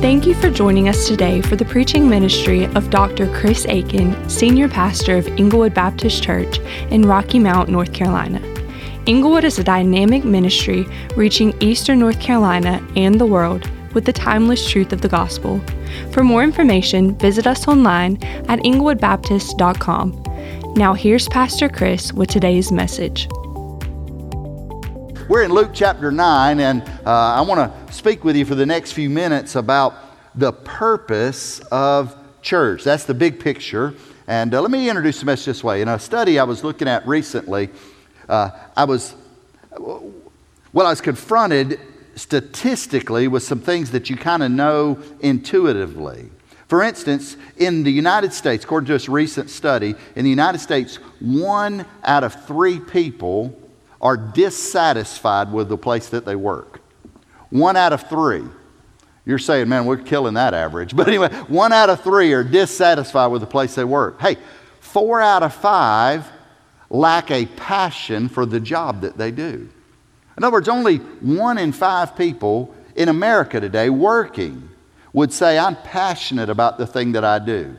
Thank you for joining us today for the preaching ministry of Dr. Chris Aiken, Senior Pastor of Inglewood Baptist Church in Rocky Mount, North Carolina. Inglewood is a dynamic ministry reaching Eastern North Carolina and the world with the timeless truth of the gospel. For more information, visit us online at inglewoodbaptist.com. Now, here's Pastor Chris with today's message. We're in Luke chapter 9, and uh, I want to speak with you for the next few minutes about the purpose of church. That's the big picture. And uh, let me introduce the message this way. In a study I was looking at recently, uh, I was, well, I was confronted statistically with some things that you kind of know intuitively. For instance, in the United States, according to this recent study, in the United States, one out of three people are dissatisfied with the place that they work. One out of three. You're saying, man, we're killing that average. But anyway, one out of three are dissatisfied with the place they work. Hey, four out of five lack a passion for the job that they do. In other words, only one in five people in America today working would say, I'm passionate about the thing that I do.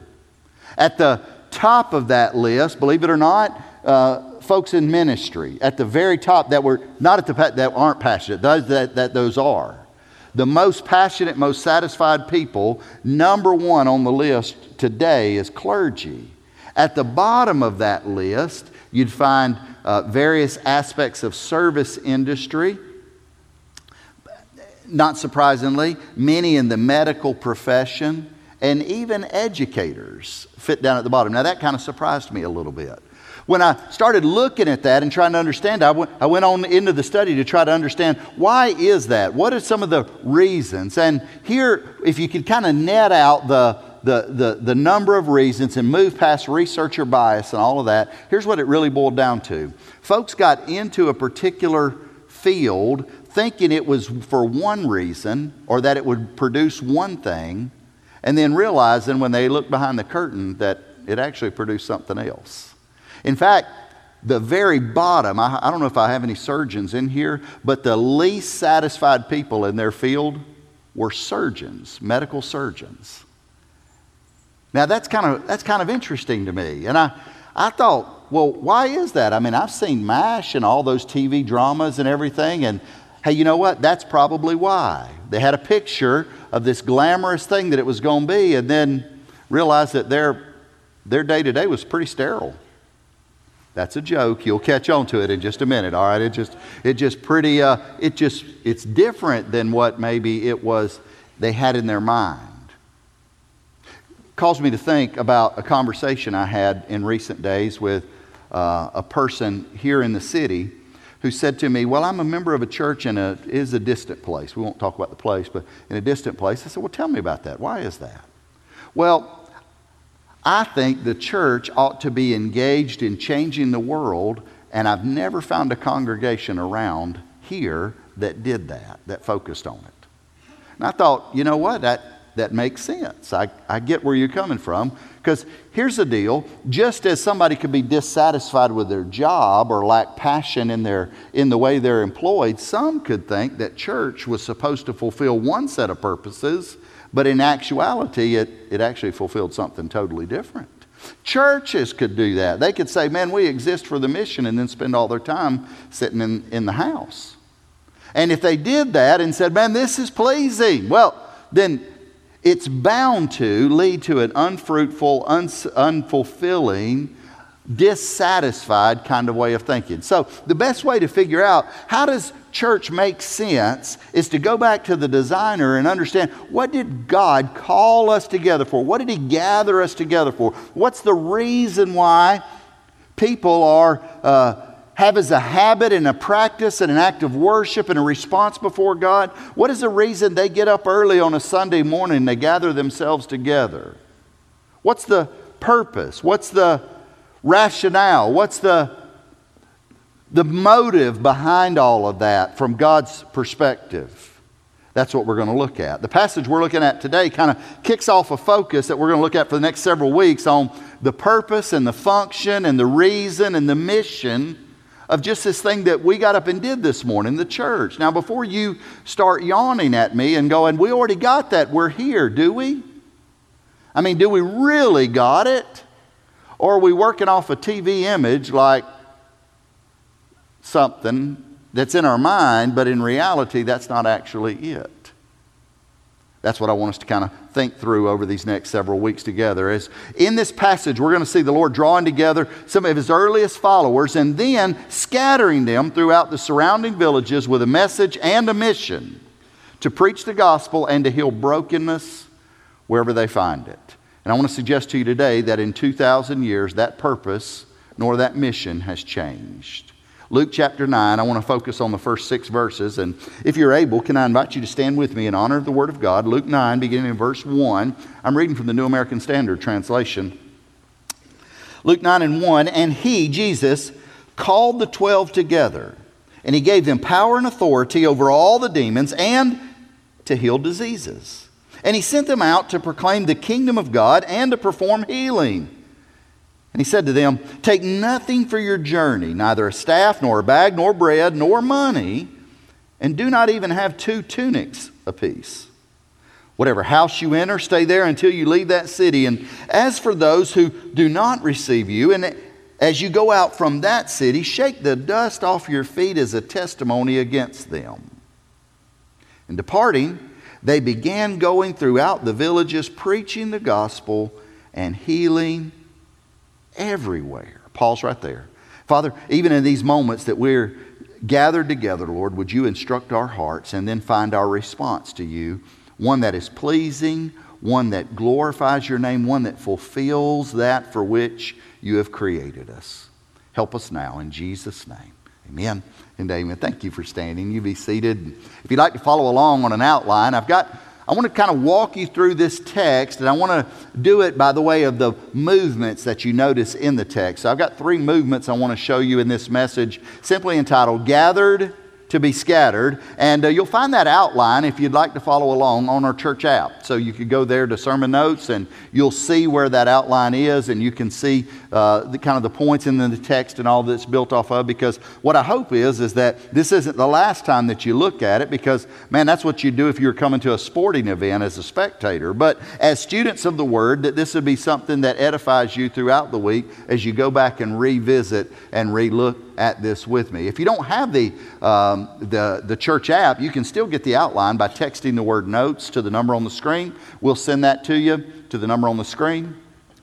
At the top of that list, believe it or not, uh, folks in ministry at the very top that were not at the that aren't passionate, those that, that those are. The most passionate, most satisfied people, number one on the list today is clergy. At the bottom of that list, you'd find uh, various aspects of service industry. Not surprisingly, many in the medical profession and even educators fit down at the bottom. Now, that kind of surprised me a little bit when I started looking at that and trying to understand, I went, I went on into the study to try to understand why is that? What are some of the reasons? And here, if you could kind of net out the, the, the, the number of reasons and move past researcher bias and all of that, here's what it really boiled down to. Folks got into a particular field thinking it was for one reason or that it would produce one thing, and then realizing when they looked behind the curtain that it actually produced something else. In fact, the very bottom, I, I, don't know if I have any surgeons in here, but the least satisfied people in their field were surgeons, medical surgeons. Now that's kind of that's kind of interesting to me. And I, I thought, well, why is that? I mean, I've seen MASH and all those TV dramas and everything, and hey, you know what? That's probably why. They had a picture of this glamorous thing that it was going to be, and then realized that their their day to day was pretty sterile. That's a joke. You'll catch on to it in just a minute. All right, it just it just pretty uh, it just it's different than what maybe it was they had in their mind. Calls me to think about a conversation I had in recent days with uh, a person here in the city who said to me, "Well, I'm a member of a church in a is a distant place. We won't talk about the place, but in a distant place." I said, "Well, tell me about that. Why is that?" Well, I think the church ought to be engaged in changing the world, and I've never found a congregation around here that did that, that focused on it. And I thought, you know what? That, that makes sense. I, I get where you're coming from. Because here's the deal just as somebody could be dissatisfied with their job or lack passion in, their, in the way they're employed, some could think that church was supposed to fulfill one set of purposes but in actuality, it, it actually fulfilled something totally different. Churches could do that. They could say, man, we exist for the mission, and then spend all their time sitting in, in the house. And if they did that and said, man, this is pleasing, well, then it's bound to lead to an unfruitful, uns- unfulfilling, dissatisfied kind of way of thinking. So, the best way to figure out how does church make sense is to go back to the designer and understand what did God call us together for? What did He gather us together for? What's the reason why people are. Uh, have as a habit and a practice and an act of worship and a response before God? What is the reason they get up early on a Sunday morning and they gather themselves together? What's the purpose? What's the rationale? What's the the motive behind all of that from God's perspective. That's what we're going to look at. The passage we're looking at today kind of kicks off a focus that we're going to look at for the next several weeks on the purpose and the function and the reason and the mission of just this thing that we got up and did this morning, the church. Now, before you start yawning at me and going, we already got that, we're here, do we? I mean, do we really got it? Or are we working off a TV image like something that's in our mind, but in reality, that's not actually it? That's what I want us to kind of think through over these next several weeks together. Is in this passage, we're going to see the Lord drawing together some of his earliest followers and then scattering them throughout the surrounding villages with a message and a mission to preach the gospel and to heal brokenness wherever they find it. And I want to suggest to you today that in 2,000 years, that purpose nor that mission has changed. Luke chapter 9, I want to focus on the first six verses. And if you're able, can I invite you to stand with me in honor of the Word of God? Luke 9, beginning in verse 1. I'm reading from the New American Standard Translation. Luke 9 and 1. And he, Jesus, called the twelve together, and he gave them power and authority over all the demons and to heal diseases. And he sent them out to proclaim the kingdom of God and to perform healing. And he said to them, Take nothing for your journey, neither a staff, nor a bag, nor bread, nor money, and do not even have two tunics apiece. Whatever house you enter, stay there until you leave that city. And as for those who do not receive you, and as you go out from that city, shake the dust off your feet as a testimony against them. And departing, they began going throughout the villages, preaching the gospel and healing everywhere. Pause right there. Father, even in these moments that we're gathered together, Lord, would you instruct our hearts and then find our response to you, one that is pleasing, one that glorifies your name, one that fulfills that for which you have created us. Help us now in Jesus' name. Amen and amen. Thank you for standing. You be seated. If you'd like to follow along on an outline, I've got I want to kind of walk you through this text, and I want to do it by the way of the movements that you notice in the text. So I've got three movements I want to show you in this message, simply entitled Gathered to be scattered. And uh, you'll find that outline if you'd like to follow along on our church app. So you could go there to sermon notes and you'll see where that outline is and you can see uh, the kind of the points in the text and all that's built off of. Because what I hope is, is that this isn't the last time that you look at it because, man, that's what you do if you're coming to a sporting event as a spectator. But as students of the Word, that this would be something that edifies you throughout the week as you go back and revisit and relook at this with me. If you don't have the, um, the, the church app, you can still get the outline by texting the word notes to the number on the screen. We'll send that to you to the number on the screen.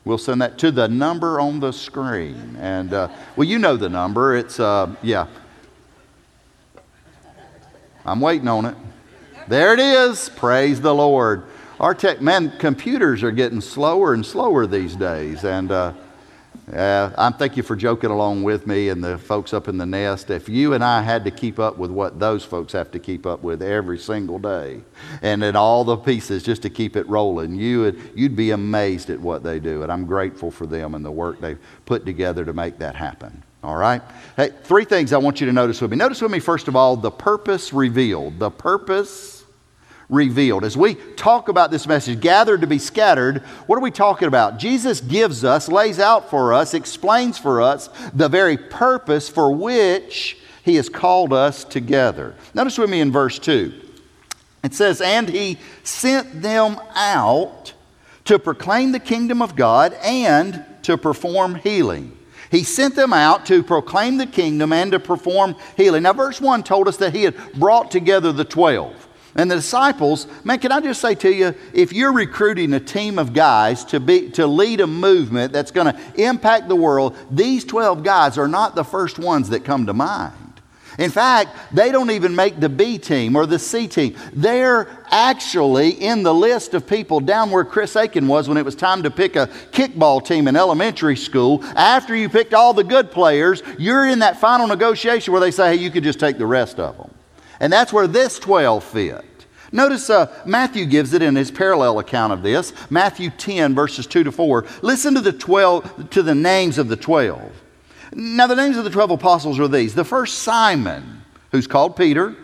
We'll send that to the number on the screen. And, uh, well, you know the number. It's, uh, yeah. I'm waiting on it. There it is. Praise the Lord. Our tech, man, computers are getting slower and slower these days. And, uh, uh, I'm thank you for joking along with me and the folks up in the nest. If you and I had to keep up with what those folks have to keep up with every single day, and in all the pieces just to keep it rolling, you would you'd be amazed at what they do. And I'm grateful for them and the work they've put together to make that happen. All right. Hey, three things I want you to notice with me. Notice with me first of all the purpose revealed. The purpose revealed. As we talk about this message, gathered to be scattered, what are we talking about? Jesus gives us, lays out for us, explains for us the very purpose for which he has called us together. Notice with me in verse 2. It says, And he sent them out to proclaim the kingdom of God and to perform healing. He sent them out to proclaim the kingdom and to perform healing. Now, verse 1 told us that he had brought together the 12. And the disciples, man, can I just say to you, if you're recruiting a team of guys to, be, to lead a movement that's going to impact the world, these 12 guys are not the first ones that come to mind. In fact, they don't even make the B team or the C team. They're actually in the list of people down where Chris Aiken was when it was time to pick a kickball team in elementary school. After you picked all the good players, you're in that final negotiation where they say, hey, you could just take the rest of them. And that's where this 12 fit. Notice uh, Matthew gives it in his parallel account of this, Matthew 10, verses 2 to 4. Listen to the 12, to the names of the 12. Now, the names of the 12 apostles are these. The first, Simon, who's called Peter.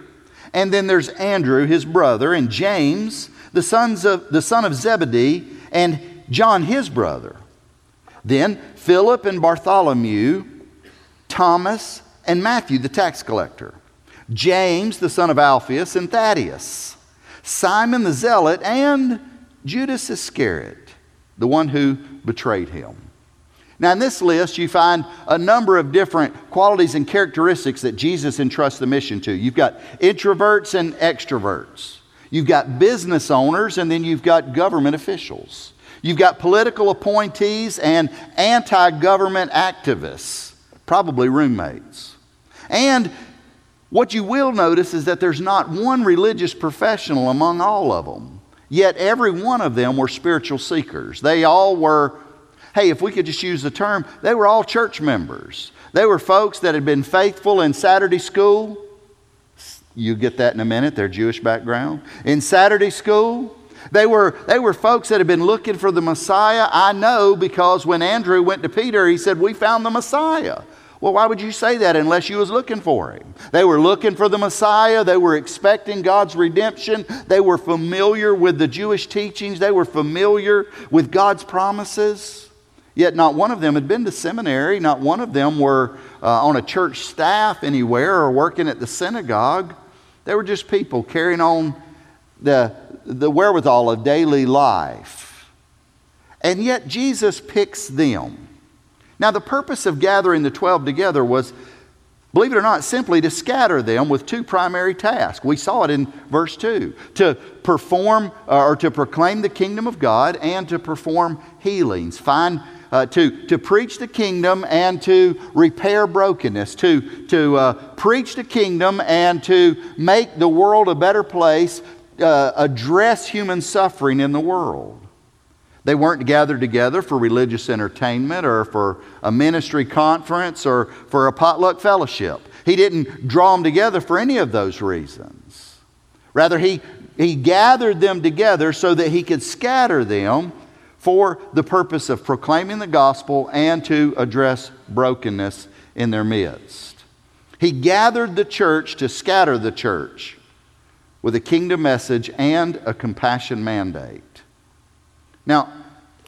And then there's Andrew, his brother, and James, the, sons of, the son of Zebedee, and John, his brother. Then Philip and Bartholomew, Thomas, and Matthew, the tax collector, James, the son of Alphaeus, and Thaddeus, Simon the zealot, and Judas Iscariot, the one who betrayed him. Now, in this list, you find a number of different qualities and characteristics that Jesus entrusts the mission to. You've got introverts and extroverts. You've got business owners, and then you've got government officials. You've got political appointees and anti government activists, probably roommates. And what you will notice is that there's not one religious professional among all of them. Yet every one of them were spiritual seekers. They all were, hey, if we could just use the term, they were all church members. They were folks that had been faithful in Saturday school. You get that in a minute, their Jewish background. In Saturday school, they were, they were folks that had been looking for the Messiah. I know because when Andrew went to Peter, he said, We found the Messiah. Well, why would you say that unless you was looking for him? They were looking for the Messiah. They were expecting God's redemption. They were familiar with the Jewish teachings. They were familiar with God's promises. Yet not one of them had been to seminary. Not one of them were uh, on a church staff anywhere or working at the synagogue. They were just people carrying on the the wherewithal of daily life. And yet Jesus picks them. Now, the purpose of gathering the 12 together was, believe it or not, simply to scatter them with two primary tasks. We saw it in verse 2 to perform uh, or to proclaim the kingdom of God and to perform healings. Find uh, to, to preach the kingdom and to repair brokenness, to, to uh, preach the kingdom and to make the world a better place uh, address human suffering in the world. They weren't gathered together for religious entertainment or for a ministry conference or for a potluck fellowship. He didn't draw them together for any of those reasons. Rather, he, he gathered them together so that he could scatter them for the purpose of proclaiming the gospel and to address brokenness in their midst. He gathered the church to scatter the church with a kingdom message and a compassion mandate. Now,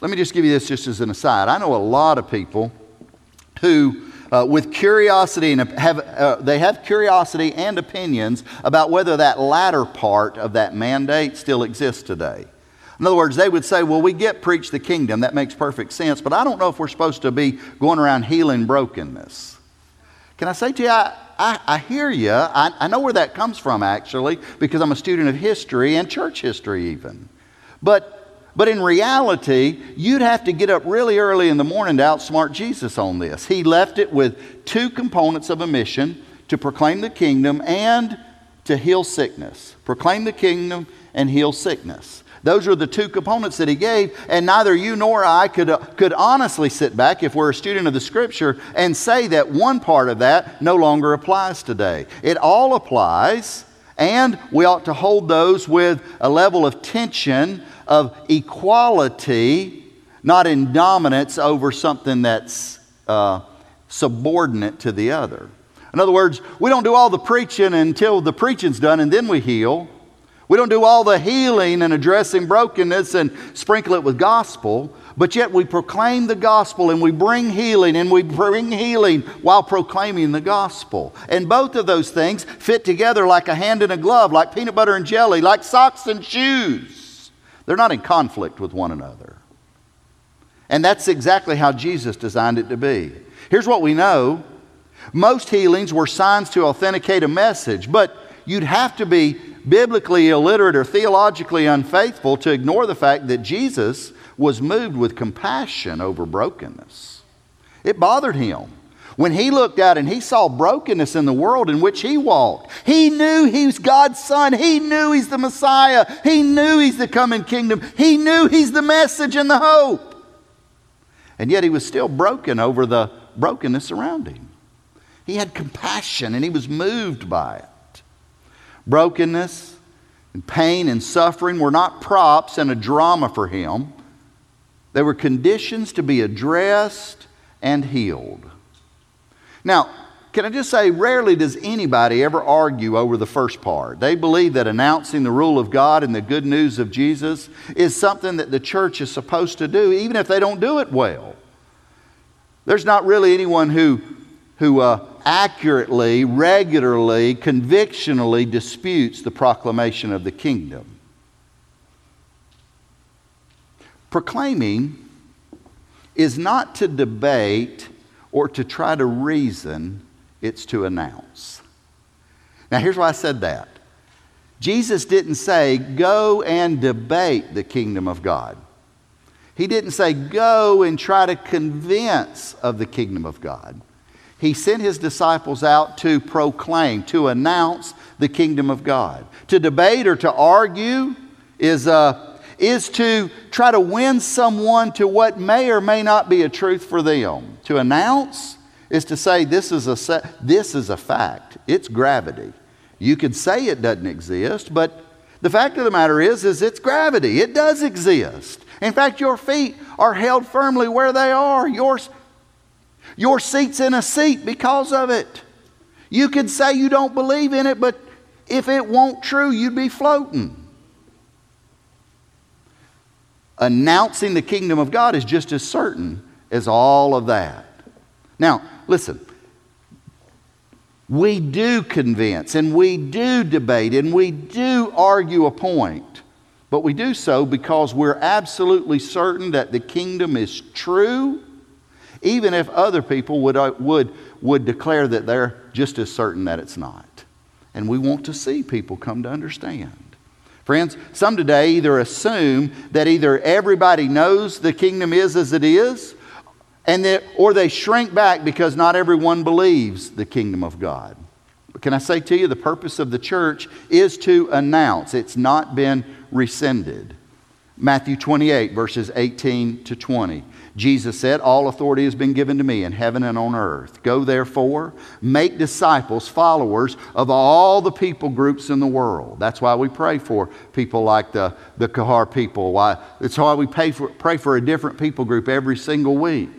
let me just give you this just as an aside. I know a lot of people who, uh, with curiosity and have uh, they have curiosity and opinions about whether that latter part of that mandate still exists today. In other words, they would say, "Well, we get preach the kingdom. That makes perfect sense, but I don't know if we're supposed to be going around healing brokenness." Can I say to you, I, I, I hear you. I, I know where that comes from, actually, because I'm a student of history and church history, even. But but in reality, you'd have to get up really early in the morning to outsmart Jesus on this. He left it with two components of a mission to proclaim the kingdom and to heal sickness. Proclaim the kingdom and heal sickness. Those are the two components that he gave, and neither you nor I could, uh, could honestly sit back if we're a student of the scripture and say that one part of that no longer applies today. It all applies, and we ought to hold those with a level of tension, of equality, not in dominance over something that's uh, subordinate to the other. In other words, we don't do all the preaching until the preaching's done and then we heal. We don't do all the healing and addressing brokenness and sprinkle it with gospel, but yet we proclaim the gospel and we bring healing and we bring healing while proclaiming the gospel. And both of those things fit together like a hand in a glove, like peanut butter and jelly, like socks and shoes. They're not in conflict with one another. And that's exactly how Jesus designed it to be. Here's what we know most healings were signs to authenticate a message, but you'd have to be biblically illiterate or theologically unfaithful to ignore the fact that Jesus was moved with compassion over brokenness. It bothered him. When he looked out and he saw brokenness in the world in which he walked, he knew he was God's son. He knew he's the Messiah. He knew he's the coming kingdom. He knew he's the message and the hope. And yet he was still broken over the brokenness around him. He had compassion and he was moved by it. Brokenness and pain and suffering were not props and a drama for him. They were conditions to be addressed and healed. Now, can I just say, rarely does anybody ever argue over the first part. They believe that announcing the rule of God and the good news of Jesus is something that the church is supposed to do, even if they don't do it well. There's not really anyone who, who uh, accurately, regularly, convictionally disputes the proclamation of the kingdom. Proclaiming is not to debate or to try to reason, it's to announce. Now, here's why I said that. Jesus didn't say, go and debate the kingdom of God. He didn't say, go and try to convince of the kingdom of God. He sent his disciples out to proclaim, to announce the kingdom of God. To debate or to argue is, uh, is to try to win someone to what may or may not be a truth for them. To announce is to say, this is a, this is a fact, it's gravity. You could say it doesn't exist, but the fact of the matter is, is it's gravity. It does exist. In fact, your feet are held firmly where they are. Yours, your seat's in a seat because of it. You could say you don't believe in it, but if it won't true, you'd be floating. Announcing the kingdom of God is just as certain as all of that. Now, listen. We do convince and we do debate and we do argue a point, but we do so because we're absolutely certain that the kingdom is true even if other people would, uh, would, would declare that they're just as certain that it's not. And we want to see people come to understand. Friends, some today either assume that either everybody knows the kingdom is as it is, and that, or they shrink back because not everyone believes the kingdom of God. But can I say to you, the purpose of the church is to announce, it's not been rescinded. Matthew 28, verses 18 to 20. Jesus said, All authority has been given to me in heaven and on earth. Go therefore, make disciples, followers of all the people groups in the world. That's why we pray for people like the, the Kahar people. Why, it's why we pay for, pray for a different people group every single week.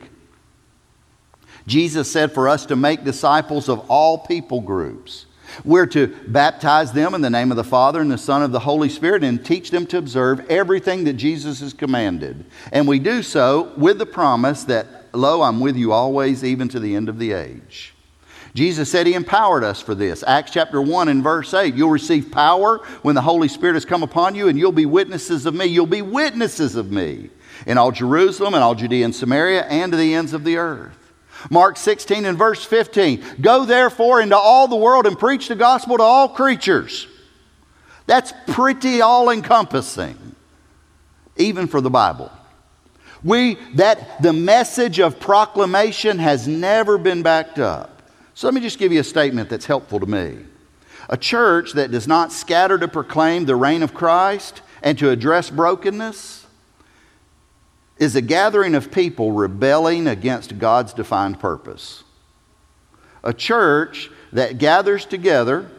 Jesus said for us to make disciples of all people groups. We're to baptize them in the name of the Father and the Son of the Holy Spirit and teach them to observe everything that Jesus has commanded. And we do so with the promise that, Lo, I'm with you always, even to the end of the age. Jesus said he empowered us for this. Acts chapter 1 and verse 8. You'll receive power when the Holy Spirit has come upon you, and you'll be witnesses of me. You'll be witnesses of me in all Jerusalem and all Judea and Samaria and to the ends of the earth. Mark 16 and verse 15. Go therefore into all the world and preach the gospel to all creatures. That's pretty all encompassing, even for the Bible. We, that the message of proclamation has never been backed up. So let me just give you a statement that's helpful to me. A church that does not scatter to proclaim the reign of Christ and to address brokenness is a gathering of people rebelling against God's defined purpose. A church that gathers together,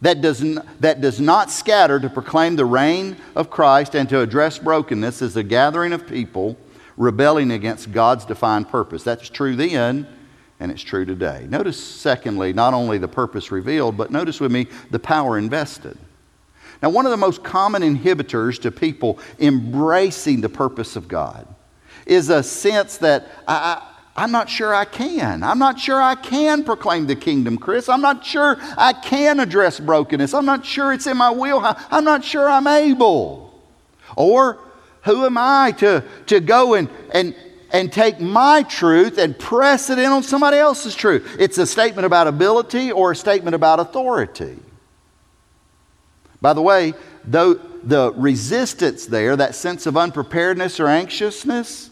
that does, n- that does not scatter to proclaim the reign of Christ and to address brokenness, is a gathering of people rebelling against God's defined purpose. That's true then, and it's true today. Notice, secondly, not only the purpose revealed, but notice with me the power invested. Now, one of the most common inhibitors to people embracing the purpose of God is a sense that I, am not sure I can. I'm not sure I can proclaim the kingdom, Chris. I'm not sure I can address brokenness. I'm not sure it's in my wheelhouse. I'm not sure I'm able. Or, who am I to, to go and, and, and take my truth and press it in on somebody else's truth? It's a statement about ability or a statement about authority. By the way, though the resistance there, that sense of unpreparedness or anxiousness,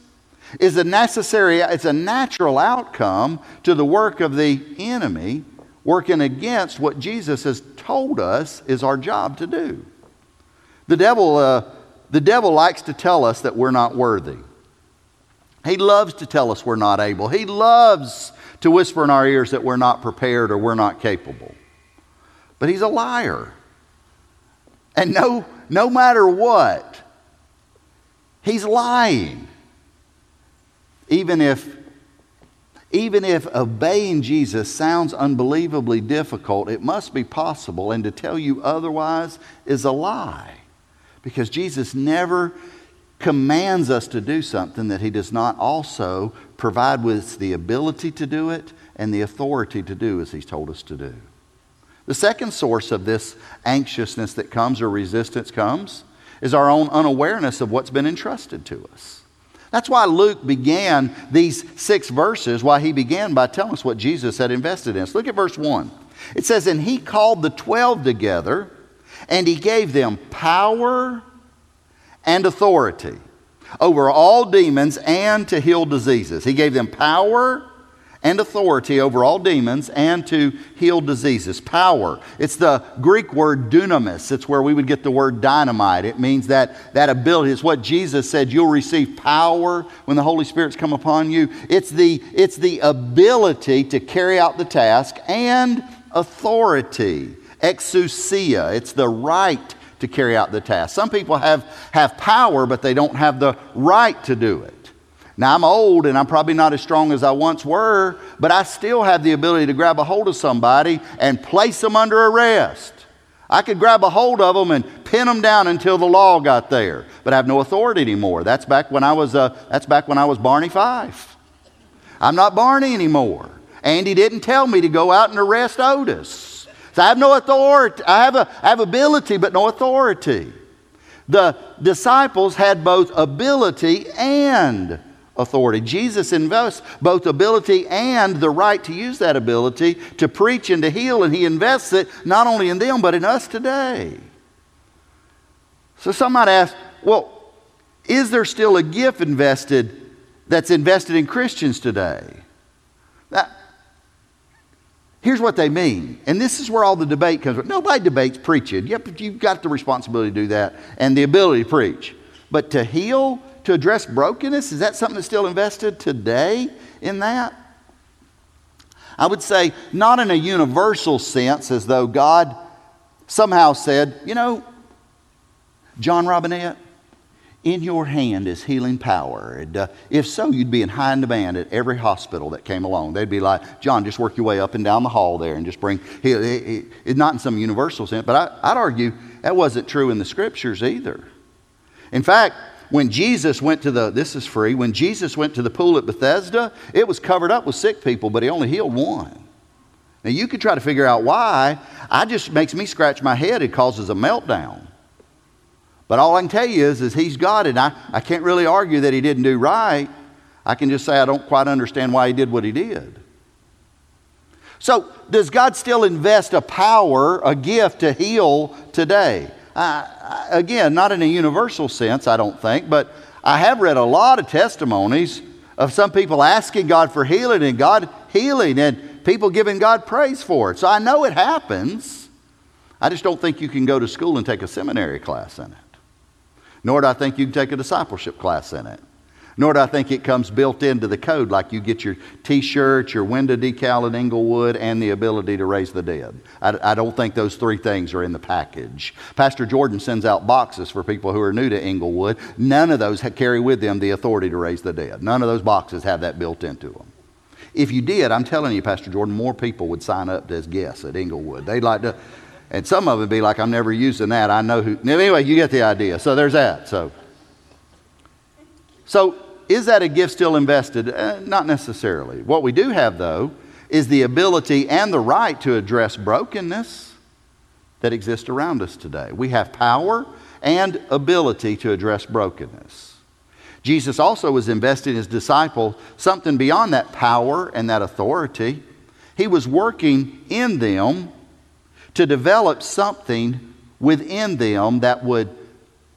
is a necessary, it's a natural outcome to the work of the enemy working against what Jesus has told us is our job to do. The devil, uh, the devil likes to tell us that we're not worthy. He loves to tell us we're not able. He loves to whisper in our ears that we're not prepared or we're not capable. But he's a liar. And no, no matter what, he's lying. Even if, even if obeying Jesus sounds unbelievably difficult, it must be possible. And to tell you otherwise is a lie. Because Jesus never commands us to do something that he does not also provide with the ability to do it and the authority to do as He's told us to do. The second source of this anxiousness that comes or resistance comes is our own unawareness of what's been entrusted to us. That's why Luke began these six verses, why he began by telling us what Jesus had invested in us. Look at verse 1. It says, And he called the twelve together, and he gave them power and authority over all demons and to heal diseases. He gave them power and authority over all demons and to heal diseases. Power. It's the Greek word dunamis. It's where we would get the word dynamite. It means that, that ability. It's what Jesus said you'll receive power when the Holy Spirit's come upon you. It's the, it's the ability to carry out the task and authority. Exousia. It's the right to carry out the task. Some people have, have power, but they don't have the right to do it. Now, I'm old and I'm probably not as strong as I once were, but I still have the ability to grab a hold of somebody and place them under arrest. I could grab a hold of them and pin them down until the law got there, but I have no authority anymore. That's back when I was, uh, that's back when I was Barney Fife. I'm not Barney anymore. Andy didn't tell me to go out and arrest Otis. So I have no authority. I have, a, I have ability, but no authority. The disciples had both ability and authority. Jesus invests both ability and the right to use that ability to preach and to heal, and He invests it not only in them, but in us today. So some might ask, well, is there still a gift invested that's invested in Christians today? Now, here's what they mean, and this is where all the debate comes from. Nobody debates preaching. Yep, you've got the responsibility to do that and the ability to preach. But to heal, to address brokenness? Is that something that's still invested today in that? I would say not in a universal sense, as though God somehow said, you know, John Robinette, in your hand is healing power. And, uh, if so, you'd be in high demand at every hospital that came along. They'd be like, John, just work your way up and down the hall there and just bring heal. It's not in some universal sense, but I, I'd argue that wasn't true in the scriptures either. In fact, when Jesus went to the, this is free, when Jesus went to the pool at Bethesda, it was covered up with sick people, but he only healed one. Now you could try to figure out why. I just makes me scratch my head. It causes a meltdown. But all I can tell you is, is he's God, and I, I can't really argue that he didn't do right. I can just say I don't quite understand why he did what he did. So, does God still invest a power, a gift to heal today? Again, not in a universal sense, I don't think, but I have read a lot of testimonies of some people asking God for healing and God healing and people giving God praise for it. So I know it happens. I just don't think you can go to school and take a seminary class in it. Nor do I think you can take a discipleship class in it. Nor do I think it comes built into the code like you get your t shirt, your window decal in Inglewood, and the ability to raise the dead. I, I, don't think those three things are in the package. Pastor Jordan sends out boxes for people who are new to Inglewood. None of those carry with them the authority to raise the dead. None of those boxes have that built into them. If you did, I'm telling you, Pastor Jordan, more people would sign up as guests at Inglewood. They'd like to, and some of them be like, I'm never using that. I know who. Anyway, you get the idea. So there's that. So, so is that a gift still invested? Uh, not necessarily. What we do have, though, is the ability and the right to address brokenness that exists around us today. We have power and ability to address brokenness. Jesus also was investing in his disciples something beyond that power and that authority. He was working in them to develop something within them that would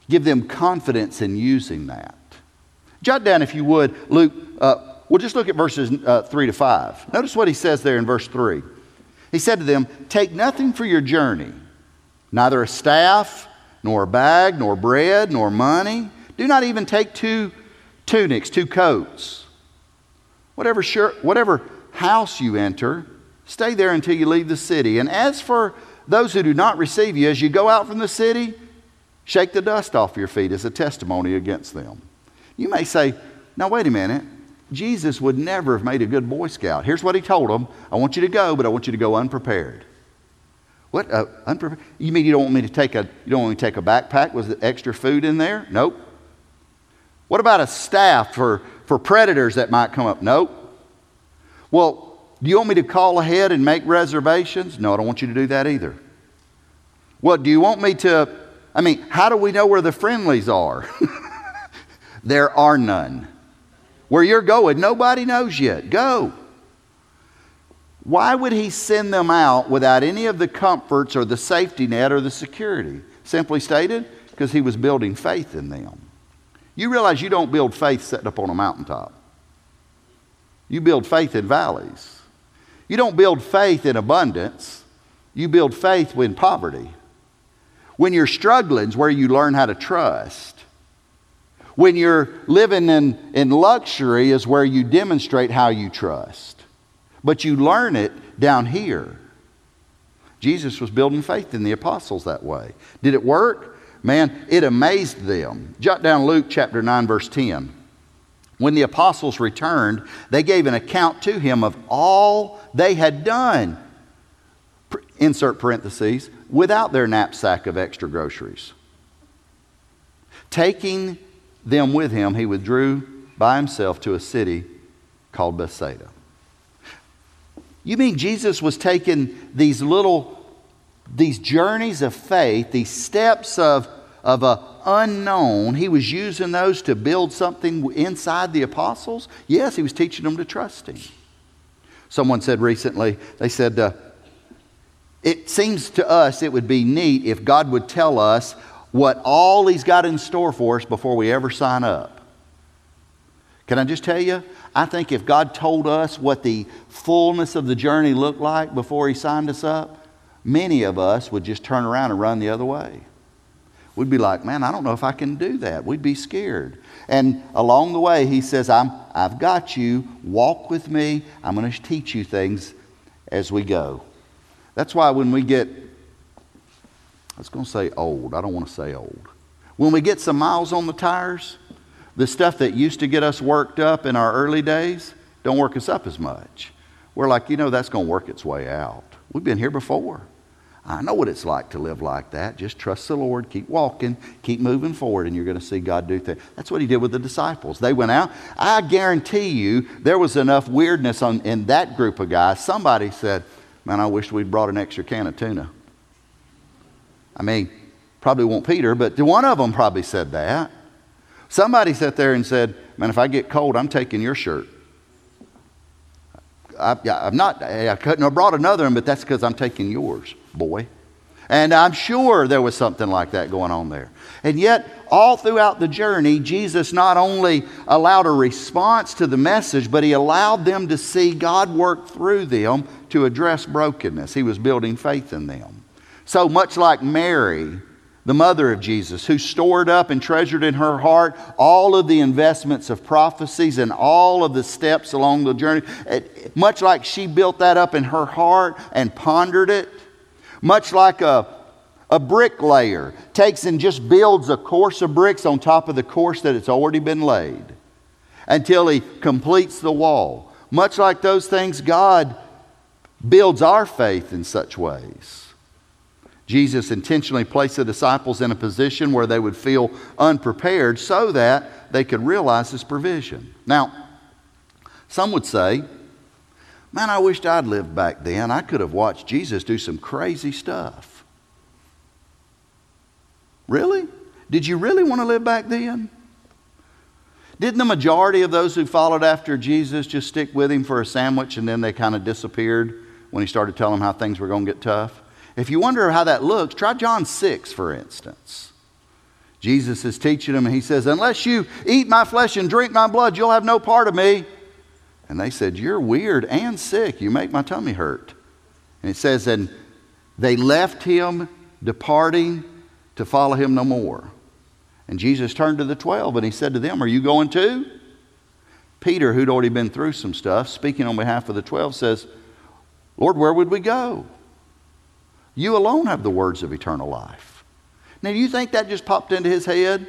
give them confidence in using that. Jot down, if you would, Luke, uh, we'll just look at verses uh, 3 to 5. Notice what he says there in verse 3. He said to them, Take nothing for your journey, neither a staff, nor a bag, nor bread, nor money. Do not even take two tunics, two coats. Whatever, shirt, whatever house you enter, stay there until you leave the city. And as for those who do not receive you, as you go out from the city, shake the dust off your feet as a testimony against them. You may say, now, wait a minute. Jesus would never have made a good Boy Scout. Here's what he told them I want you to go, but I want you to go unprepared. What? Uh, unprepared? You mean you don't want me to take a you don't want me to take a backpack with extra food in there? Nope. What about a staff for, for predators that might come up? Nope. Well, Do you want me to call ahead and make reservations? No, I don't want you to do that either. What, do you want me to? I mean, how do we know where the friendlies are? there are none. Where you're going, nobody knows yet. Go. Why would he send them out without any of the comforts or the safety net or the security? Simply stated, because he was building faith in them. You realize you don't build faith sitting up on a mountaintop. You build faith in valleys. You don't build faith in abundance. You build faith in poverty. When you're struggling is where you learn how to trust. When you're living in, in luxury is where you demonstrate how you trust. But you learn it down here. Jesus was building faith in the apostles that way. Did it work? Man, it amazed them. Jot down Luke chapter 9, verse 10. When the apostles returned, they gave an account to him of all they had done. Insert parentheses, without their knapsack of extra groceries. Taking them with him, he withdrew by himself to a city called Bethsaida. You mean Jesus was taking these little, these journeys of faith, these steps of, of a unknown, he was using those to build something inside the apostles? Yes, he was teaching them to trust him. Someone said recently, they said, uh, it seems to us it would be neat if God would tell us what all He's got in store for us before we ever sign up. Can I just tell you? I think if God told us what the fullness of the journey looked like before He signed us up, many of us would just turn around and run the other way. We'd be like, man, I don't know if I can do that. We'd be scared. And along the way, He says, I'm, I've got you. Walk with me. I'm going to teach you things as we go. That's why when we get, I was going to say old, I don't want to say old. When we get some miles on the tires, the stuff that used to get us worked up in our early days don't work us up as much. We're like, you know, that's going to work its way out. We've been here before. I know what it's like to live like that. Just trust the Lord, keep walking, keep moving forward, and you're going to see God do things. That's what He did with the disciples. They went out. I guarantee you there was enough weirdness on, in that group of guys. Somebody said, Man, I wish we'd brought an extra can of tuna. I mean, probably won't Peter, but one of them probably said that. Somebody sat there and said, Man, if I get cold, I'm taking your shirt. I, am not, I couldn't have brought another one, but that's because I'm taking yours, boy. And I'm sure there was something like that going on there. And yet, all throughout the journey, Jesus not only allowed a response to the message, but he allowed them to see God work through them to address brokenness. He was building faith in them. So much like Mary, the mother of Jesus, who stored up and treasured in her heart all of the investments of prophecies and all of the steps along the journey, much like she built that up in her heart and pondered it, much like a, a bricklayer takes and just builds a course of bricks on top of the course that it's already been laid until he completes the wall. Much like those things, God builds our faith in such ways. Jesus intentionally placed the disciples in a position where they would feel unprepared so that they could realize his provision. Now, some would say, Man, I wished I'd lived back then. I could have watched Jesus do some crazy stuff. Really? Did you really want to live back then? Didn't the majority of those who followed after Jesus just stick with him for a sandwich and then they kind of disappeared when he started telling them how things were going to get tough? If you wonder how that looks, try John 6, for instance. Jesus is teaching them, and he says, Unless you eat my flesh and drink my blood, you'll have no part of me. And they said, You're weird and sick. You make my tummy hurt. And it says, And they left him, departing to follow him no more. And Jesus turned to the twelve and he said to them, Are you going too? Peter, who'd already been through some stuff, speaking on behalf of the twelve, says, Lord, where would we go? You alone have the words of eternal life. Now, do you think that just popped into his head?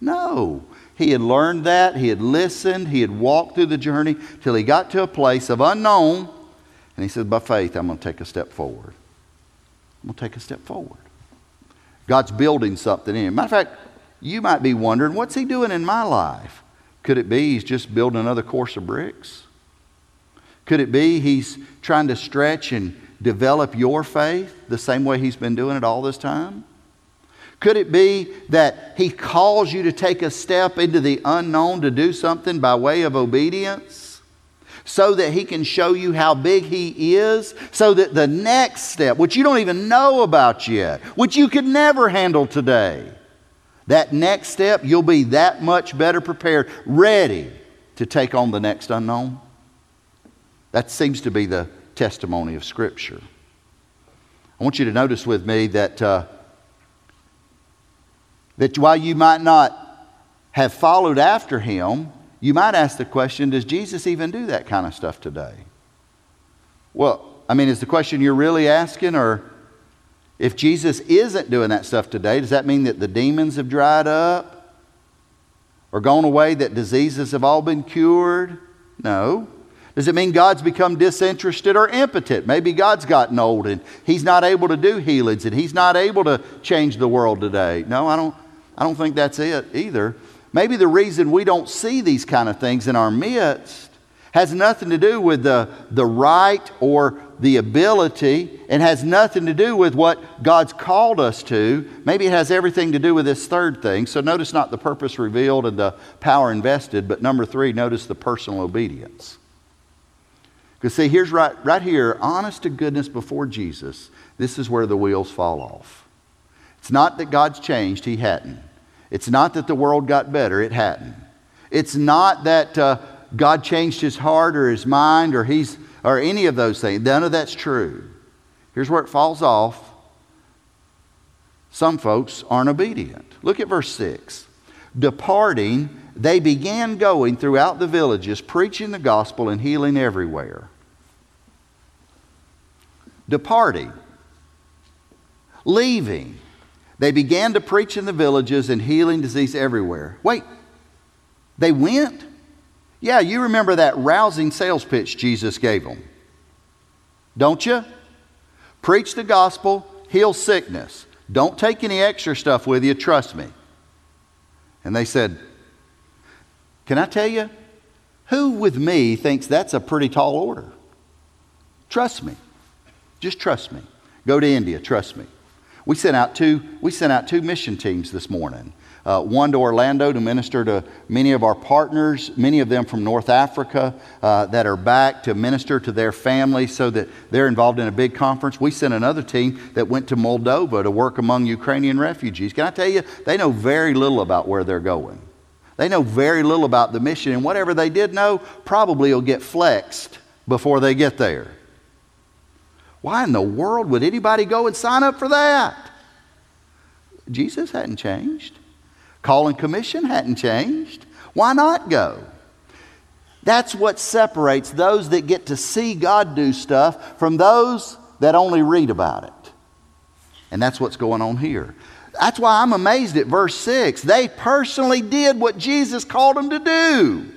No. He had learned that, he had listened, he had walked through the journey till he got to a place of unknown, and he said, By faith, I'm going to take a step forward. I'm going to take a step forward. God's building something in him. Matter of fact, you might be wondering, what's he doing in my life? Could it be he's just building another course of bricks? Could it be he's trying to stretch and develop your faith the same way he's been doing it all this time? Could it be that he calls you to take a step into the unknown to do something by way of obedience? So that he can show you how big he is, so that the next step, which you don't even know about yet, which you could never handle today, that next step, you'll be that much better prepared, ready to take on the next unknown. That seems to be the testimony of Scripture. I want you to notice with me that, uh, that while you might not have followed after him, you might ask the question Does Jesus even do that kind of stuff today? Well, I mean, is the question you're really asking, or if Jesus isn't doing that stuff today, does that mean that the demons have dried up or gone away, that diseases have all been cured? No. Does it mean God's become disinterested or impotent? Maybe God's gotten old and He's not able to do healings and He's not able to change the world today. No, I don't, I don't think that's it either. Maybe the reason we don't see these kind of things in our midst has nothing to do with the, the right or the ability and has nothing to do with what God's called us to. Maybe it has everything to do with this third thing. So notice not the purpose revealed and the power invested, but number three, notice the personal obedience. Because, see, here's right, right here, honest to goodness before Jesus, this is where the wheels fall off. It's not that God's changed, He hadn't. It's not that the world got better, it hadn't. It's not that uh, God changed His heart or His mind or, he's, or any of those things. None of that's true. Here's where it falls off. Some folks aren't obedient. Look at verse 6. Departing, they began going throughout the villages, preaching the gospel and healing everywhere departing, leaving. They began to preach in the villages and healing disease everywhere. Wait, they went? Yeah, you remember that rousing sales pitch Jesus gave them. Don't you? Preach the gospel, heal sickness. Don't take any extra stuff with you, trust me. And they said, Can I tell you? Who with me thinks that's a pretty tall order? Trust me. Just trust me. Go to India, trust me. We sent out two, we sent out two mission teams this morning. Uh, one to Orlando to minister to many of our partners, many of them from North Africa uh, that are back to minister to their families so that they're involved in a big conference. We sent another team that went to Moldova to work among Ukrainian refugees. Can I tell you, they know very little about where they're going. They know very little about the mission, and whatever they did know probably will get flexed before they get there. Why in the world would anybody go and sign up for that? Jesus hadn't changed. Call and commission hadn't changed. Why not go? That's what separates those that get to see God do stuff from those that only read about it. And that's what's going on here. That's why I'm amazed at verse 6. They personally did what Jesus called them to do.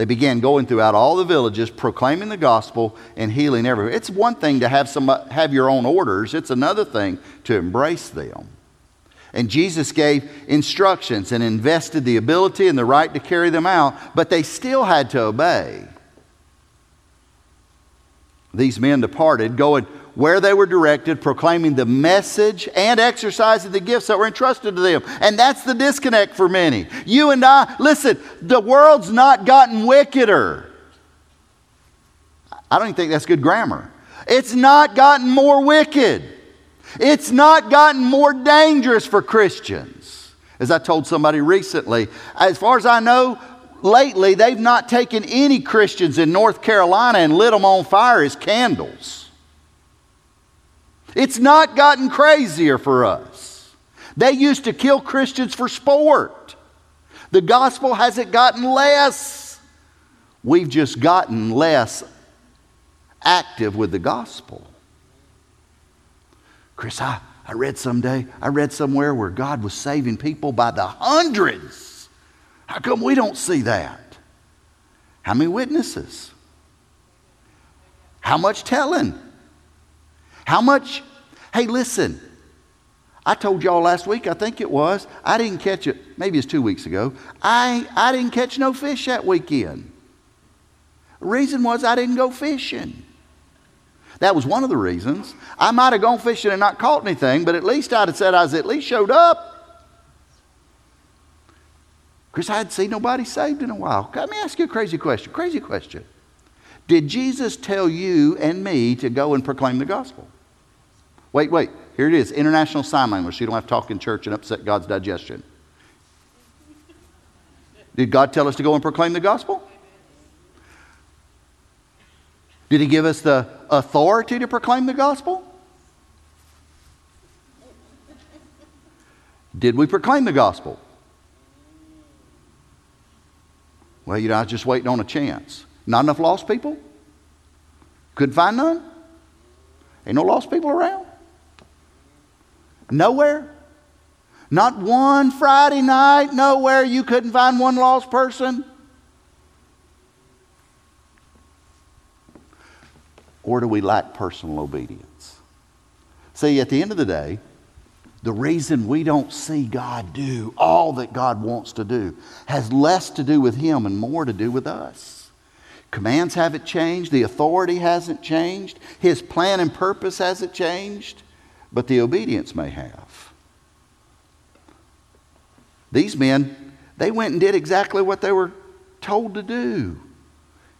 They began going throughout all the villages, proclaiming the gospel and healing everywhere. It's one thing to have, some, have your own orders, it's another thing to embrace them. And Jesus gave instructions and invested the ability and the right to carry them out, but they still had to obey. These men departed, going where they were directed, proclaiming the message and exercising the gifts that were entrusted to them. And that's the disconnect for many. You and I, listen, the world's not gotten wickeder. I don't even think that's good grammar. It's not gotten more wicked. It's not gotten more dangerous for Christians. As I told somebody recently, as far as I know, lately they've not taken any Christians in North Carolina and lit them on fire as candles. It's not gotten crazier for us. They used to kill Christians for sport. The gospel hasn't gotten less. We've just gotten less active with the gospel. Chris, I, I read someday, I read somewhere where God was saving people by the hundreds. How come we don't see that? How many witnesses? How much telling? How much? Hey, listen. I told y'all last week, I think it was, I didn't catch it, maybe it's two weeks ago. I, I didn't catch no fish that weekend. Reason was I didn't go fishing. That was one of the reasons. I might have gone fishing and not caught anything, but at least I'd have said I was at least showed up. Because I hadn't seen nobody saved in a while. Let me ask you a crazy question. Crazy question. Did Jesus tell you and me to go and proclaim the gospel? Wait, wait. Here it is International Sign Language, so you don't have to talk in church and upset God's digestion. Did God tell us to go and proclaim the gospel? Did He give us the authority to proclaim the gospel? Did we proclaim the gospel? Well, you know, I was just waiting on a chance. Not enough lost people? Couldn't find none? Ain't no lost people around? Nowhere? Not one Friday night, nowhere you couldn't find one lost person? Or do we lack personal obedience? See, at the end of the day, the reason we don't see God do all that God wants to do has less to do with Him and more to do with us. Commands haven't changed, the authority hasn't changed, His plan and purpose hasn't changed, but the obedience may have. These men, they went and did exactly what they were told to do.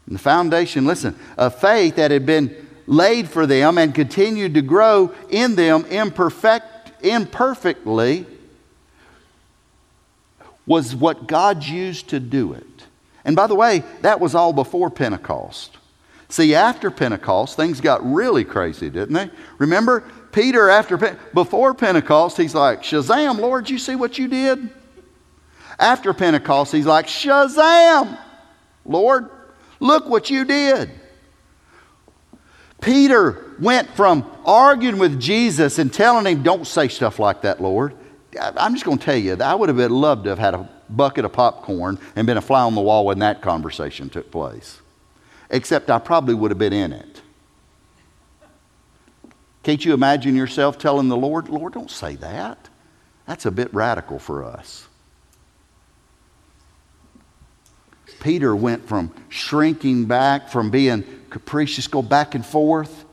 And the foundation, listen, of faith that had been laid for them and continued to grow in them imperfect imperfectly was what God used to do it. And by the way, that was all before Pentecost. See, after Pentecost, things got really crazy, didn't they? Remember, Peter, after before Pentecost, he's like, Shazam, Lord, you see what you did? After Pentecost, he's like, Shazam, Lord, look what you did. Peter went from arguing with Jesus and telling him, Don't say stuff like that, Lord. I'm just going to tell you, I would have loved to have had a bucket of popcorn and been a fly on the wall when that conversation took place. Except I probably would have been in it. Can't you imagine yourself telling the Lord, Lord, don't say that? That's a bit radical for us. Peter went from shrinking back, from being capricious, go back and forth,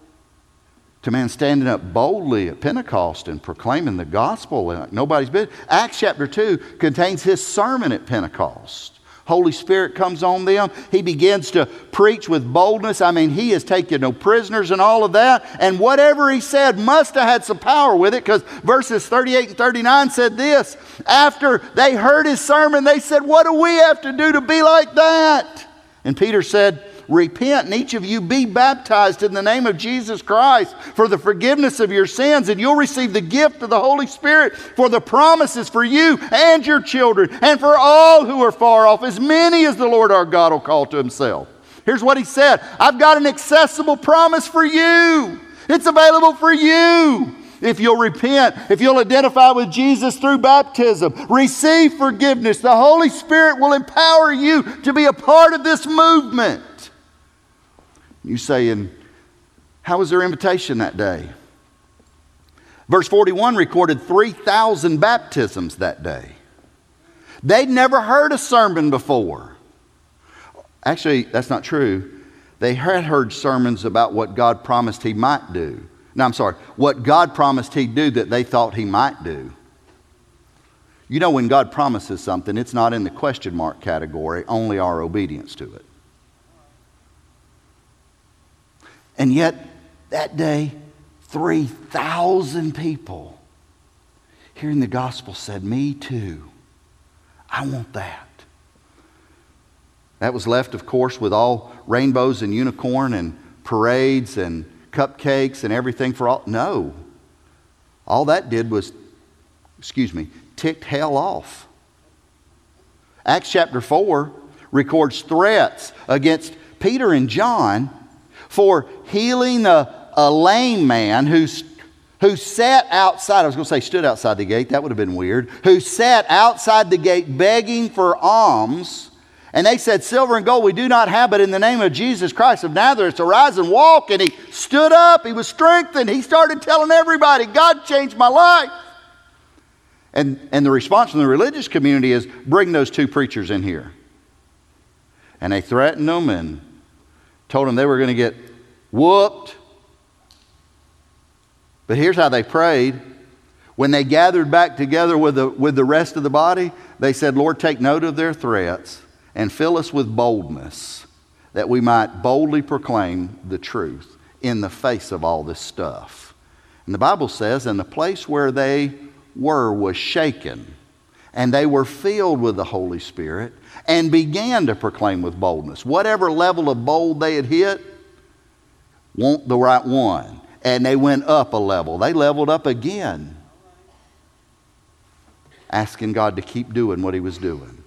to man standing up boldly at Pentecost and proclaiming the gospel like nobody's business. Acts chapter 2 contains his sermon at Pentecost. Holy Spirit comes on them. He begins to preach with boldness. I mean, he has taken no prisoners and all of that. And whatever he said must have had some power with it because verses 38 and 39 said this. After they heard his sermon, they said, What do we have to do to be like that? And Peter said, repent and each of you be baptized in the name of Jesus Christ for the forgiveness of your sins, and you'll receive the gift of the Holy Spirit for the promises for you and your children and for all who are far off, as many as the Lord our God will call to himself. Here's what he said I've got an accessible promise for you. It's available for you. If you'll repent, if you'll identify with Jesus through baptism, receive forgiveness, the Holy Spirit will empower you to be a part of this movement. You saying, How was their invitation that day? Verse 41 recorded 3,000 baptisms that day. They'd never heard a sermon before. Actually, that's not true. They had heard sermons about what God promised He might do. No, I'm sorry, what God promised He'd do that they thought He might do. You know, when God promises something, it's not in the question mark category, only our obedience to it. And yet, that day, 3,000 people hearing the gospel said, Me too. I want that. That was left, of course, with all rainbows and unicorn and parades and cupcakes and everything for all. No. All that did was, excuse me, ticked hell off. Acts chapter 4 records threats against Peter and John for healing a, a lame man who's who sat outside, I was going to say stood outside the gate, that would have been weird, who sat outside the gate begging for alms. And they said, Silver and gold we do not have, but in the name of Jesus Christ of Nazareth, arise and walk. And he stood up, he was strengthened. He started telling everybody, God changed my life. And, and the response from the religious community is, Bring those two preachers in here. And they threatened them and told them they were going to get whooped. But here's how they prayed. When they gathered back together with the, with the rest of the body, they said, Lord, take note of their threats and fill us with boldness that we might boldly proclaim the truth in the face of all this stuff. And the Bible says, and the place where they were was shaken, and they were filled with the Holy Spirit and began to proclaim with boldness. Whatever level of bold they had hit, want the right one. And they went up a level. They leveled up again, asking God to keep doing what He was doing.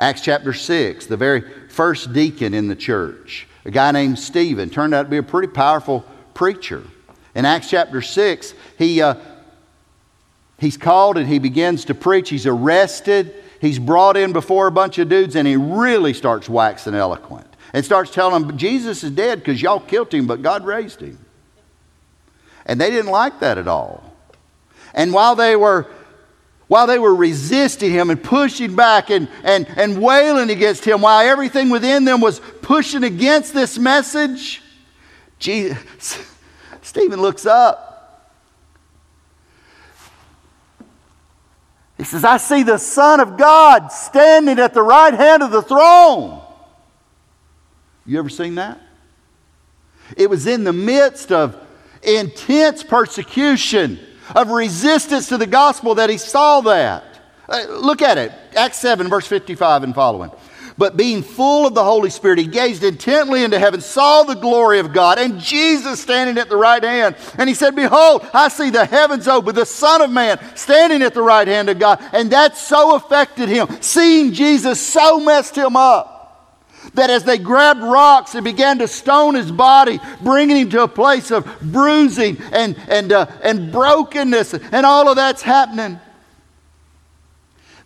Acts chapter 6, the very first deacon in the church, a guy named Stephen, turned out to be a pretty powerful preacher. In Acts chapter 6, he, uh, he's called and he begins to preach. He's arrested. He's brought in before a bunch of dudes and he really starts waxing eloquent and starts telling them, Jesus is dead because y'all killed him, but God raised him. And they didn't like that at all. And while they were while they were resisting him and pushing back and, and, and wailing against him, while everything within them was pushing against this message, Jesus, Stephen looks up. Says, I see the Son of God standing at the right hand of the throne. You ever seen that? It was in the midst of intense persecution, of resistance to the gospel that he saw that. Uh, look at it. Acts 7, verse 55 and following. But being full of the Holy Spirit, he gazed intently into heaven, saw the glory of God, and Jesus standing at the right hand. And he said, Behold, I see the heavens open, the Son of Man standing at the right hand of God. And that so affected him. Seeing Jesus so messed him up that as they grabbed rocks and began to stone his body, bringing him to a place of bruising and, and, uh, and brokenness, and all of that's happening.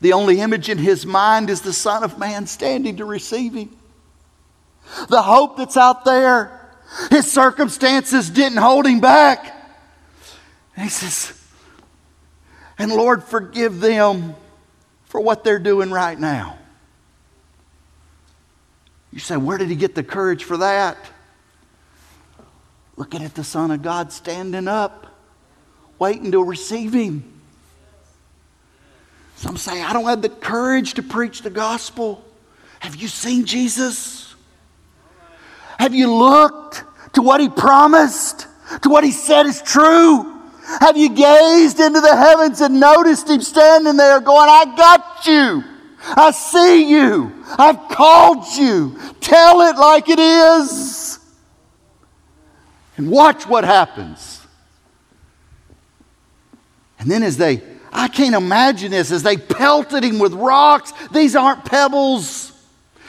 The only image in his mind is the Son of Man standing to receive him. The hope that's out there. His circumstances didn't hold him back. And he says, And Lord, forgive them for what they're doing right now. You say, where did he get the courage for that? Looking at the Son of God standing up, waiting to receive him. Some say, I don't have the courage to preach the gospel. Have you seen Jesus? Have you looked to what he promised, to what he said is true? Have you gazed into the heavens and noticed him standing there going, I got you. I see you. I've called you. Tell it like it is. And watch what happens. And then as they, I can't imagine this, as they pelted him with rocks, these aren't pebbles.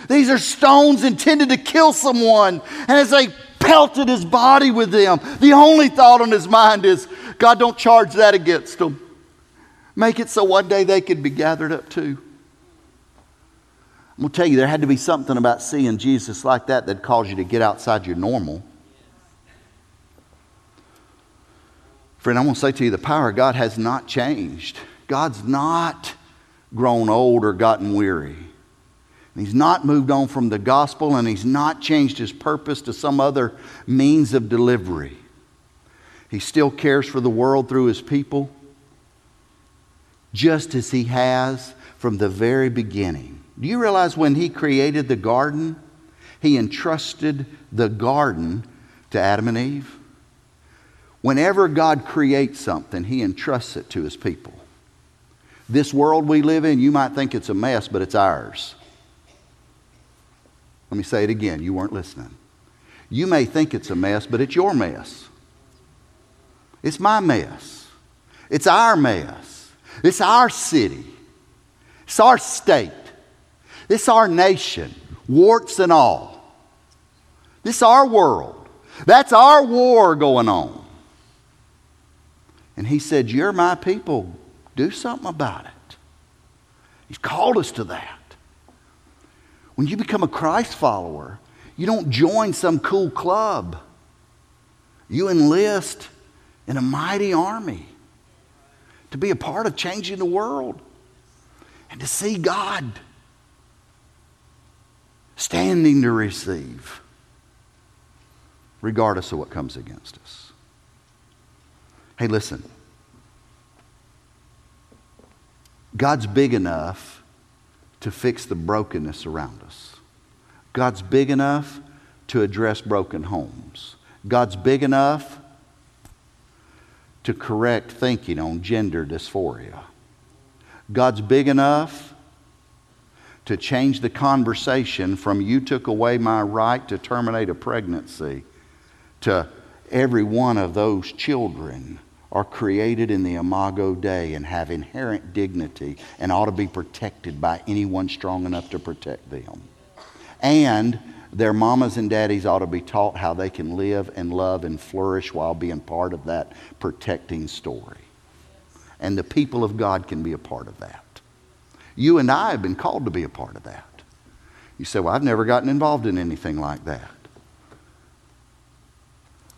These are stones intended to kill someone. And as they pelted his body with them, the only thought on his mind is, God, don't charge that against them. Make it so one day they could be gathered up too. I'm going to tell you, there had to be something about seeing Jesus like that that caused you to get outside your normal. Friend, I want to say to you, the power of God has not changed. God's not grown old or gotten weary. He's not moved on from the gospel and he's not changed his purpose to some other means of delivery. He still cares for the world through his people, just as he has from the very beginning. Do you realize when he created the garden, he entrusted the garden to Adam and Eve? Whenever God creates something, he entrusts it to his people. This world we live in, you might think it's a mess, but it's ours. Let me say it again. You weren't listening. You may think it's a mess, but it's your mess. It's my mess. It's our mess. It's our city. It's our state. It's our nation, warts and all. This our world. That's our war going on. And he said, You're my people. Do something about it. He's called us to that. When you become a Christ follower, you don't join some cool club. You enlist in a mighty army to be a part of changing the world and to see God standing to receive. regardless of what comes against us. Hey, listen. God's big enough to fix the brokenness around us. God's big enough to address broken homes. God's big enough to correct thinking on gender dysphoria. God's big enough to change the conversation from you took away my right to terminate a pregnancy to every one of those children are created in the imago Dei and have inherent dignity and ought to be protected by anyone strong enough to protect them. And their mamas and daddies ought to be taught how they can live and love and flourish while being part of that protecting story. And the people of God can be a part of that. You and I have been called to be a part of that. You say, Well, I've never gotten involved in anything like that.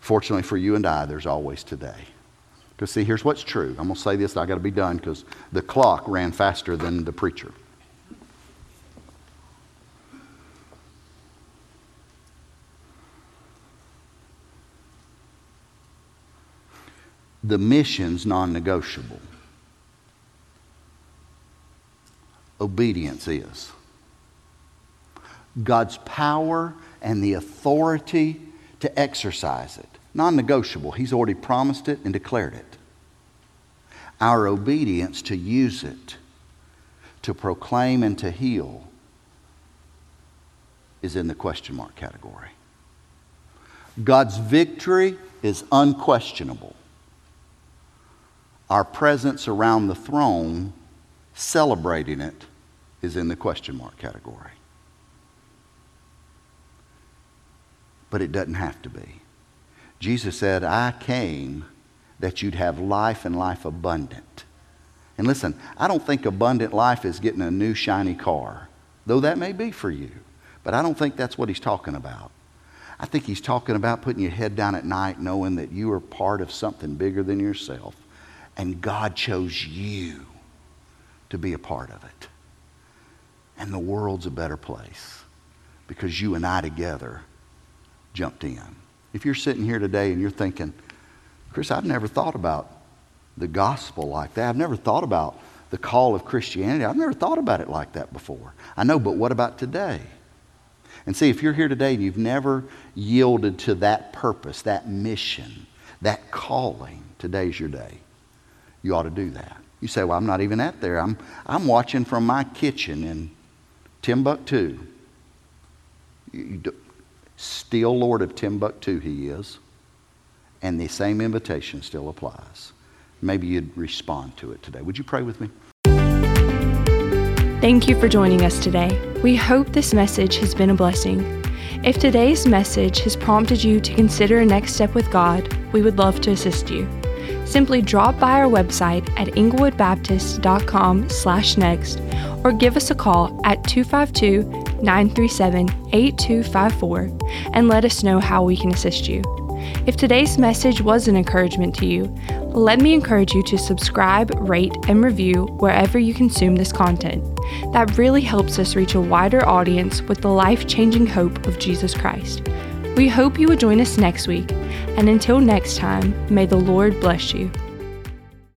Fortunately for you and I, there's always today. Because, see, here's what's true. I'm going to say this, I got to be done because the clock ran faster than the preacher. The mission's non negotiable. Obedience is. God's power and the authority to exercise it non negotiable. He's already promised it and declared it. Our obedience to use it, to proclaim and to heal, is in the question mark category. God's victory is unquestionable. Our presence around the throne, celebrating it, is in the question mark category. But it doesn't have to be. Jesus said, I came that you'd have life and life abundant. And listen, I don't think abundant life is getting a new shiny car, though that may be for you. But I don't think that's what he's talking about. I think he's talking about putting your head down at night knowing that you are part of something bigger than yourself. And God chose you to be a part of it. And the world's a better place because you and I together jumped in. If you're sitting here today and you're thinking, Chris, I've never thought about the gospel like that. I've never thought about the call of Christianity. I've never thought about it like that before. I know, but what about today? And see, if you're here today and you've never yielded to that purpose, that mission, that calling, today's your day. You ought to do that. You say, Well, I'm not even at there. I'm, I'm watching from my kitchen in Timbuktu. You, you do, still Lord of Timbuktu, He is. And the same invitation still applies. Maybe you'd respond to it today. Would you pray with me? Thank you for joining us today. We hope this message has been a blessing. If today's message has prompted you to consider a next step with God, we would love to assist you. Simply drop by our website at englewoodbaptist.com slash next or give us a call at 252 937 8254 and let us know how we can assist you. If today's message was an encouragement to you, let me encourage you to subscribe, rate, and review wherever you consume this content. That really helps us reach a wider audience with the life changing hope of Jesus Christ. We hope you will join us next week, and until next time, may the Lord bless you.